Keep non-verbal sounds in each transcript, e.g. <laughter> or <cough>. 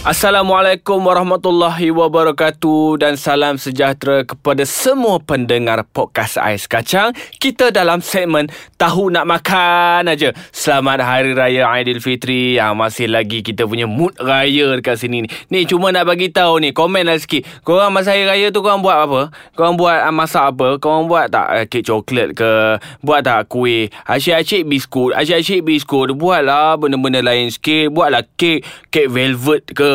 Assalamualaikum warahmatullahi wabarakatuh dan salam sejahtera kepada semua pendengar podcast Ais Kacang. Kita dalam segmen Tahu Nak Makan aja. Selamat Hari Raya Aidilfitri. Ha, masih lagi kita punya mood raya dekat sini ni. Ni cuma nak bagi tahu ni, komen lah sikit. Korang masa Hari Raya tu korang buat apa? Korang buat uh, masak apa? Korang buat tak uh, kek coklat ke? Buat tak kuih? Asyik-asyik biskut. Asyik-asyik biskut. Buatlah benda-benda lain sikit. Buatlah kek, kek velvet ke?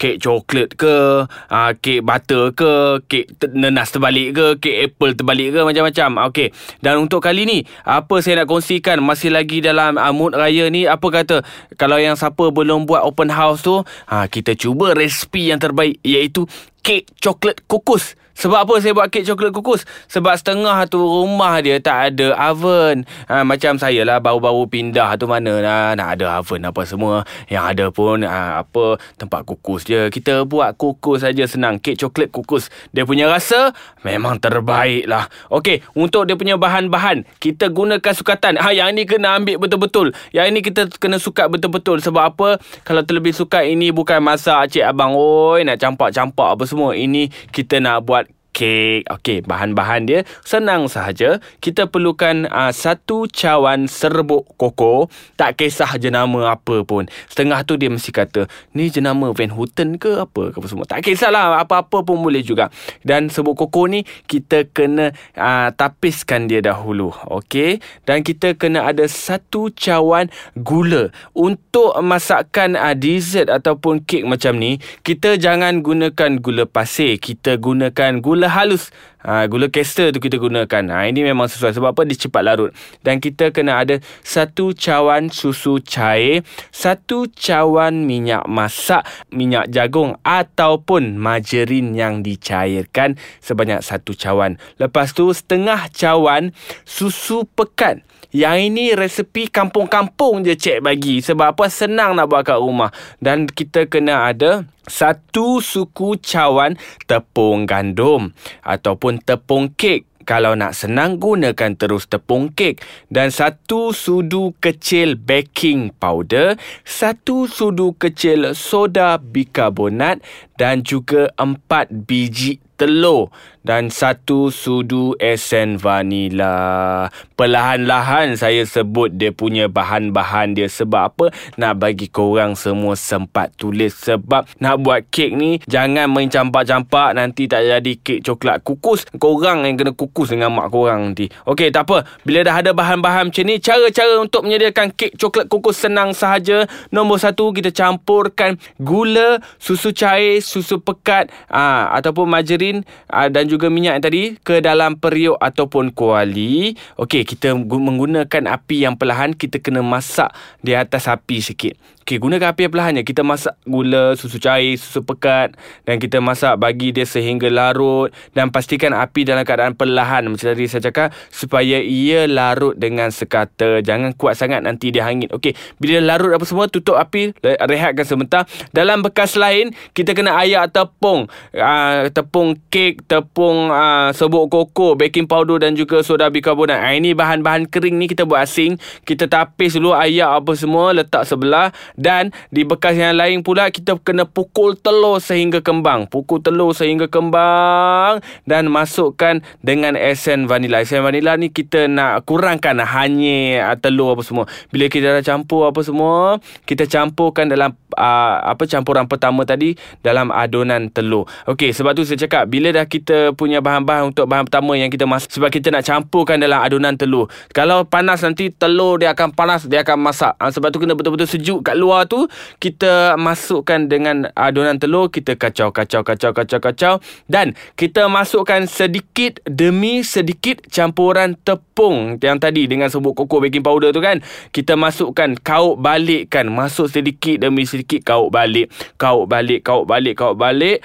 Kek coklat ke, uh, kek butter ke, kek nenas terbalik ke, kek apple terbalik ke macam-macam. Okey. Dan untuk kali ni, apa saya nak kongsikan masih lagi dalam uh, mood raya ni, apa kata kalau yang siapa belum buat open house tu, uh, kita cuba resipi yang terbaik iaitu kek coklat kukus. Sebab apa saya buat kek coklat kukus? Sebab setengah tu rumah dia tak ada oven. Ha, macam saya lah baru-baru pindah tu mana lah. Nak ada oven apa semua. Yang ada pun ha, apa tempat kukus je. Kita buat kukus saja senang. Kek coklat kukus. Dia punya rasa memang terbaik lah. Okey, untuk dia punya bahan-bahan. Kita gunakan sukatan. Ha, yang ni kena ambil betul-betul. Yang ini kita kena sukat betul-betul. Sebab apa? Kalau terlebih sukat ini bukan masak cik abang. Oi, nak campak-campak apa semua. Ini kita nak buat kek. Okey, bahan-bahan dia senang sahaja. Kita perlukan uh, satu cawan serbuk koko. Tak kisah jenama apa pun. Setengah tu dia mesti kata, ni jenama Van Houten ke apa ke apa semua. Tak kisahlah, apa-apa pun boleh juga. Dan serbuk koko ni kita kena uh, tapiskan dia dahulu. Okey, dan kita kena ada satu cawan gula. Untuk masakkan uh, dessert ataupun kek macam ni, kita jangan gunakan gula pasir. Kita gunakan gula gula halus. Ha, Gula kester tu kita gunakan. Ha, Ini memang sesuai Sebab apa? Dia cepat larut. Dan kita kena ada Satu cawan susu cair Satu cawan minyak masak Minyak jagung Ataupun margarin yang dicairkan Sebanyak satu cawan. Lepas tu setengah cawan Susu pekat yang ini resepi kampung-kampung je cek bagi. Sebab apa? Senang nak buat kat rumah. Dan kita kena ada satu suku cawan tepung gandum ataupun tepung kek. Kalau nak senang gunakan terus tepung kek. Dan satu sudu kecil baking powder, satu sudu kecil soda bikarbonat dan juga empat biji telur dan satu sudu esen vanila. Perlahan-lahan saya sebut dia punya bahan-bahan dia sebab apa? Nak bagi korang semua sempat tulis sebab nak buat kek ni jangan main campak-campak nanti tak jadi kek coklat kukus. Korang yang kena kukus dengan mak korang nanti. Okey, tak apa. Bila dah ada bahan-bahan macam ni, cara-cara untuk menyediakan kek coklat kukus senang sahaja. Nombor satu, kita campurkan gula, susu cair, susu pekat aa, ataupun margarin aa, dan juga minyak yang tadi ke dalam periuk ataupun kuali. Okey, kita menggunakan api yang perlahan. Kita kena masak di atas api sikit. Okey, gunakan api yang perlahan. Kita masak gula, susu cair, susu pekat dan kita masak bagi dia sehingga larut dan pastikan api dalam keadaan perlahan macam tadi saya cakap supaya ia larut dengan sekata. Jangan kuat sangat nanti dia hangit. Okey, bila larut apa semua tutup api, rehatkan sebentar. Dalam bekas lain, kita kena ayak tepung. Uh, tepung kek, tepung uh, serbuk koko, baking powder dan juga soda bikarbonat. Uh, ini bahan-bahan kering ni kita buat asing. Kita tapis dulu ayak apa semua letak sebelah dan di bekas yang lain pula kita kena pukul telur sehingga kembang. Pukul telur sehingga kembang dan masukkan dengan esen vanila. Esen vanila ni kita nak kurangkan hanya ah, telur apa semua. Bila kita dah campur apa semua, kita campurkan dalam uh, apa campuran pertama tadi dalam adunan telur. Okey, sebab tu saya cakap bila dah kita punya bahan-bahan untuk bahan pertama yang kita masak sebab kita nak campurkan dalam adunan telur. Kalau panas nanti telur dia akan panas, dia akan masak. Uh, sebab tu kena betul-betul sejuk kat luar tu kita masukkan dengan adunan telur kita kacau kacau kacau kacau kacau dan kita masukkan sedikit demi sedikit campuran tepung yang tadi dengan serbuk koko baking powder tu kan kita masukkan kaut balikkan masuk sedikit demi sedikit kaut balik kaut balik kaut balik kaut balik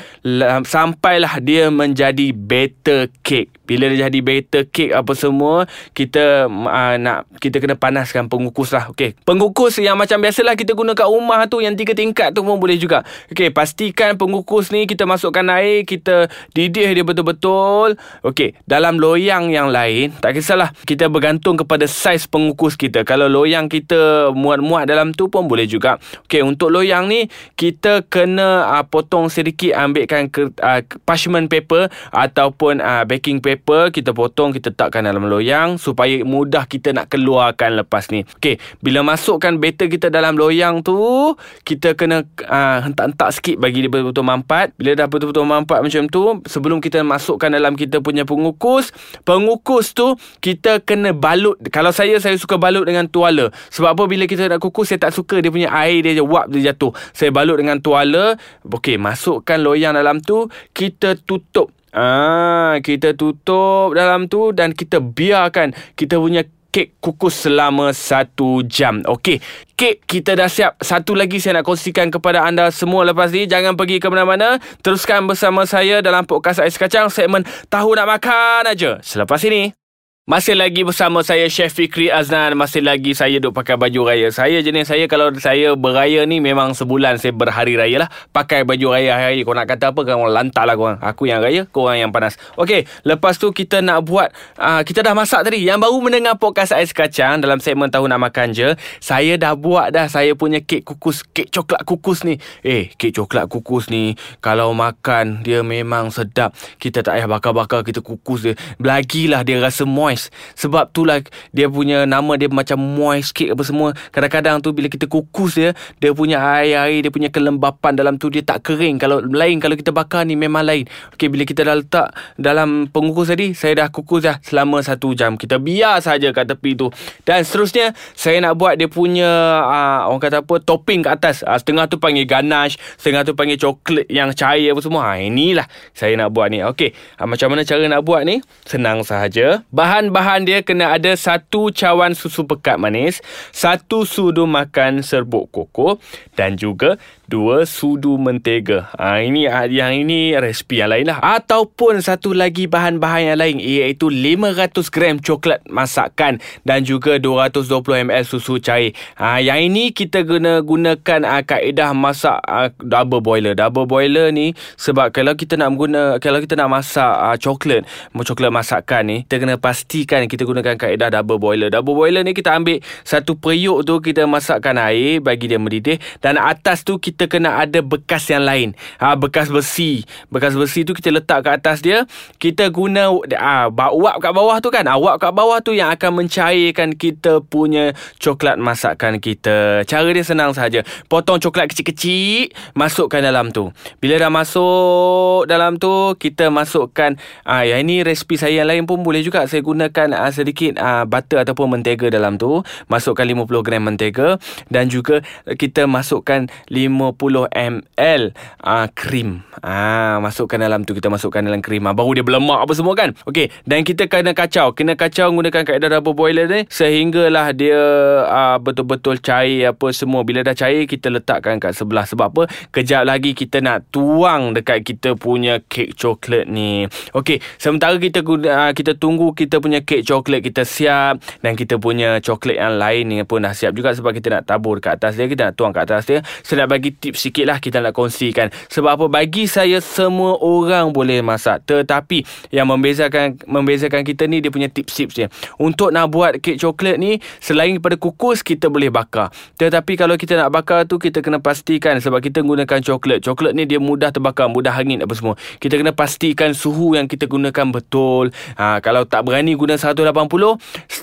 sampailah dia menjadi batter cake. Bila dia jadi batter cake apa semua, kita uh, nak kita kena panaskan pengukus lah. Okey. Pengukus yang macam biasalah kita guna kat rumah tu yang tiga tingkat tu pun boleh juga. Okey, pastikan pengukus ni kita masukkan air, kita didih dia betul-betul. Okey, dalam loyang yang lain, tak kisahlah. Kita bergantung kepada saiz pengukus kita. Kalau loyang kita muat-muat dalam tu pun boleh juga. Okey, untuk loyang ni kita kena uh, potong sedikit ambilkan ke, uh, parchment paper ataupun uh, baking paper kita potong kita takkan dalam loyang supaya mudah kita nak keluarkan lepas ni. Okey, bila masukkan batter kita dalam loyang tu, kita kena uh, hentak-hentak sikit bagi dia betul-betul mampat. Bila dah betul-betul mampat macam tu, sebelum kita masukkan dalam kita punya pengukus, pengukus tu kita kena balut. Kalau saya saya suka balut dengan tuala. Sebab apa bila kita nak kukus saya tak suka dia punya air dia wap dia jatuh. Saya balut dengan tuala. Okey, masukkan loyang dalam tu, kita tutup Ah, kita tutup dalam tu dan kita biarkan kita punya kek kukus selama satu jam. Okey, kek kita dah siap. Satu lagi saya nak kongsikan kepada anda semua lepas ni. Jangan pergi ke mana-mana. Teruskan bersama saya dalam podcast Ais Kacang segmen Tahu Nak Makan aja. Selepas ini. Masih lagi bersama saya Chef Fikri Aznan Masih lagi saya duk pakai baju raya. Saya jenis saya kalau saya beraya ni Memang sebulan saya berhari raya lah. Pakai baju raya hari Kau nak kata apa Kau lantak lah korang. Aku yang raya Korang yang panas. Okey Lepas tu kita nak buat uh, Kita dah masak tadi. Yang baru mendengar podcast Ais Kacang Dalam segmen Tahu Nak Makan Je Saya dah buat dah. Saya punya kek kukus Kek coklat kukus ni. Eh kek coklat kukus ni Kalau makan Dia memang sedap. Kita tak payah bakar-bakar Kita kukus dia. Lagilah dia rasa moist moist Sebab tu lah Dia punya nama dia macam moist cake apa semua. Kadang-kadang tu Bila kita kukus dia Dia punya air-air Dia punya kelembapan dalam tu Dia tak kering. Kalau lain Kalau kita bakar ni Memang lain. Okay bila kita dah letak Dalam pengukus tadi Saya dah kukus dah Selama satu jam. Kita biar saja kat tepi tu. Dan seterusnya Saya nak buat dia punya uh, Orang kata apa Topping kat atas. Uh, Setengah tu panggil ganache Setengah tu panggil coklat Yang cair apa semua. Ha, Inilah Saya nak buat ni. Okay uh, Macam mana cara nak buat ni? Senang sahaja. Bahan bahan dia kena ada satu cawan susu pekat manis, satu sudu makan serbuk koko dan juga dua sudu mentega. Ha, ini ah, yang ini resipi yang lain lah. Ataupun satu lagi bahan-bahan yang lain iaitu 500 gram coklat masakan dan juga 220 ml susu cair. Ha, yang ini kita guna gunakan ha, kaedah masak ha, double boiler. Double boiler ni sebab kalau kita nak guna kalau kita nak masak ha, coklat, coklat masakan ni, kita kena pastikan kita gunakan kaedah double boiler. Double boiler ni kita ambil satu periuk tu kita masakkan air bagi dia mendidih dan atas tu kita kita kena ada bekas yang lain. Ha, bekas besi. Bekas besi tu kita letak kat atas dia. Kita guna ha, wap kat bawah tu kan. Ha, wap kat bawah tu yang akan mencairkan kita punya coklat masakan kita. Cara dia senang sahaja. Potong coklat kecil-kecil. Masukkan dalam tu. Bila dah masuk dalam tu, kita masukkan. Ha, yang ini resipi saya yang lain pun boleh juga. Saya gunakan ha, sedikit ha, butter ataupun mentega dalam tu. Masukkan 50 gram mentega. Dan juga kita masukkan 50 ml uh, krim. Ah masukkan dalam tu kita masukkan dalam krim. Uh, baru dia berlemak apa semua kan. Okey, dan kita kena kacau. Kena kacau menggunakan kaedah double boiler ni sehinggalah dia uh, betul-betul cair apa semua. Bila dah cair kita letakkan kat sebelah sebab apa? Kejap lagi kita nak tuang dekat kita punya kek coklat ni. Okey, sementara kita uh, kita tunggu kita punya kek coklat kita siap dan kita punya coklat yang lain ni pun dah siap juga sebab kita nak tabur kat atas dia, kita nak tuang kat atas dia. Saya nak bagi tips sikit lah kita nak kongsikan. Sebab apa? Bagi saya semua orang boleh masak. Tetapi yang membezakan membezakan kita ni dia punya tips-tips dia. Untuk nak buat kek coklat ni selain daripada kukus kita boleh bakar. Tetapi kalau kita nak bakar tu kita kena pastikan sebab kita gunakan coklat. Coklat ni dia mudah terbakar, mudah hangit apa semua. Kita kena pastikan suhu yang kita gunakan betul. Ha, kalau tak berani guna 180,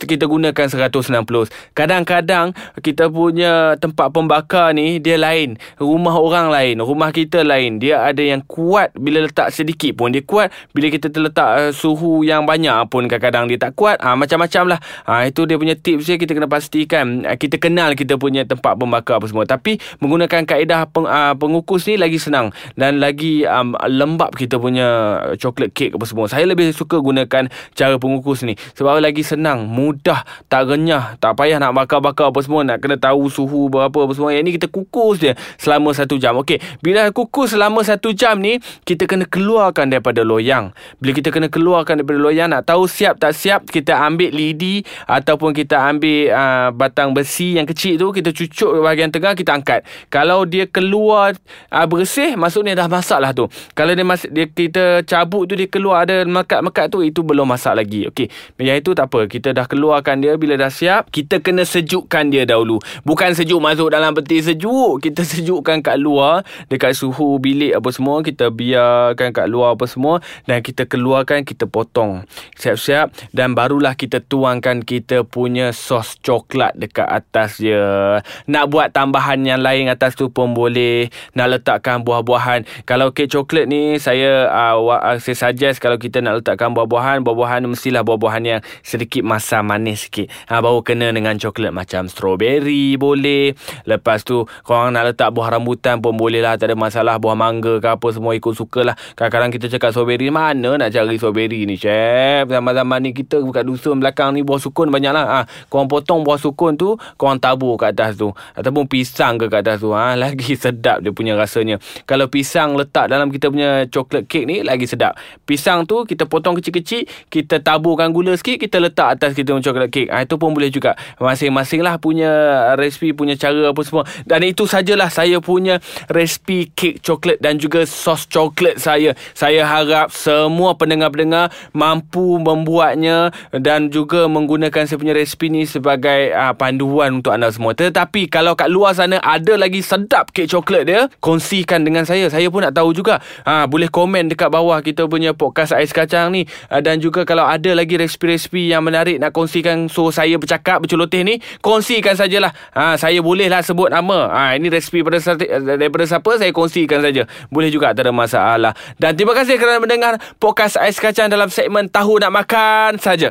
kita gunakan 190. Kadang-kadang kita punya tempat pembakar ni dia lain rumah orang lain, rumah kita lain. Dia ada yang kuat bila letak sedikit pun dia kuat. Bila kita terletak uh, suhu yang banyak pun kadang-kadang dia tak kuat. Ha, macam-macam lah. Ha, itu dia punya tips dia kita kena pastikan. Ha, kita kenal kita punya tempat pembakar apa semua. Tapi menggunakan kaedah peng, uh, pengukus ni lagi senang. Dan lagi um, lembap kita punya coklat cake apa semua. Saya lebih suka gunakan cara pengukus ni. Sebab lagi senang, mudah, tak renyah. Tak payah nak bakar-bakar apa semua. Nak kena tahu suhu berapa apa semua. Yang ni kita kukus je selama satu jam. Okey, bila kukus selama satu jam ni, kita kena keluarkan daripada loyang. Bila kita kena keluarkan daripada loyang, nak tahu siap tak siap, kita ambil lidi ataupun kita ambil uh, batang besi yang kecil tu, kita cucuk bahagian tengah, kita angkat. Kalau dia keluar uh, bersih, maksudnya dah masak lah tu. Kalau dia, mas- dia kita cabut tu, dia keluar ada mekat-mekat tu, itu belum masak lagi. Okey, yang itu tak apa. Kita dah keluarkan dia, bila dah siap, kita kena sejukkan dia dahulu. Bukan sejuk masuk dalam peti sejuk. Kita sejukkan kat luar, dekat suhu bilik apa semua, kita biarkan kat luar apa semua dan kita keluarkan, kita potong. Siap-siap dan barulah kita tuangkan kita punya sos coklat dekat atas dia. Nak buat tambahan yang lain atas tu pun boleh. Nak letakkan buah-buahan. Kalau kek coklat ni saya uh, saya suggest kalau kita nak letakkan buah-buahan, buah-buahan mestilah buah-buahan yang sedikit masam manis sikit. Ha, baru kena dengan coklat macam strawberry boleh. Lepas tu korang nak letak buah rambutan pun boleh lah. Tak ada masalah. Buah mangga ke apa semua ikut suka lah. Kadang-kadang kita cakap strawberry mana nak cari strawberry ni chef. Zaman-zaman ni kita kat dusun belakang ni buah sukun banyak lah. Ha, korang potong buah sukun tu korang tabur kat atas tu. Ataupun pisang ke kat atas tu. Ha, <laughs> lagi sedap dia punya rasanya. Kalau pisang letak dalam kita punya coklat cake ni lagi sedap. Pisang tu kita potong kecil-kecil. Kita taburkan gula sikit. Kita letak atas kita punya coklat cake. Ha, itu pun boleh juga. Masing-masing lah punya resipi, punya cara apa semua. Dan itu sajalah saya punya resipi kek coklat dan juga sos coklat saya. Saya harap semua pendengar-pendengar mampu membuatnya dan juga menggunakan saya punya resipi ni sebagai uh, panduan untuk anda semua. Tetapi kalau kat luar sana ada lagi sedap kek coklat dia, kongsikan dengan saya. Saya pun nak tahu juga. Ha, boleh komen dekat bawah kita punya podcast Ais Kacang ni. Uh, dan juga kalau ada lagi resipi-resipi yang menarik nak kongsikan so saya bercakap berceloteh ni, kongsikan sajalah. Ha, saya bolehlah sebut nama. Ha, ini resipi pada daripada siapa saya kongsikan saja. Boleh juga tak ada masalah. Dan terima kasih kerana mendengar podcast Ais Kacang dalam segmen Tahu Nak Makan saja.